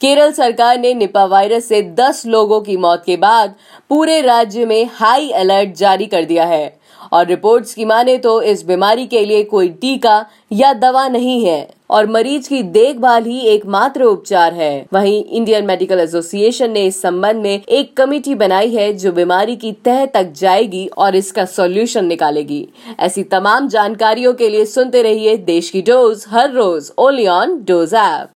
केरल सरकार ने Nipah virus से 10 लोगों की मौत के बाद पूरे राज्य में हाई अलर्ट जारी कर दिया है। और रिपोर्ट्स की माने तो इस बीमारी के लिए कोई टीका या दवा नहीं है और मरीज़ की देखभाल ही एकमात्र उपचार है। वहीं इंडियन मेडिकल एसोसिएशन ने इस संबंध में एक कमेटी बनाई है जो बीमारी की तह तक जाएगी और इसका सॉल्यूशन निकालेगी। ऐसी तमाम जानकारियों के लिए सुनते रहिए देश की डोज हर रोज ओनली ऑन डोज ऐप।